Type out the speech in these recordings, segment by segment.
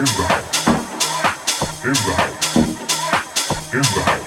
in the house, in the house, in the house.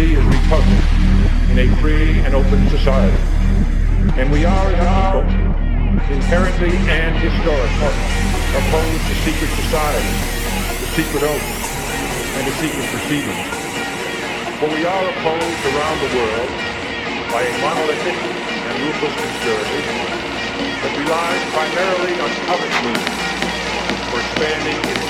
is repugnant in a free and open society. And we are, as people, inherently and historically opposed to secret societies, the secret oaths, and the secret proceedings. But we are opposed around the world by a monolithic and ruthless conspiracy that relies primarily on covert means for expanding its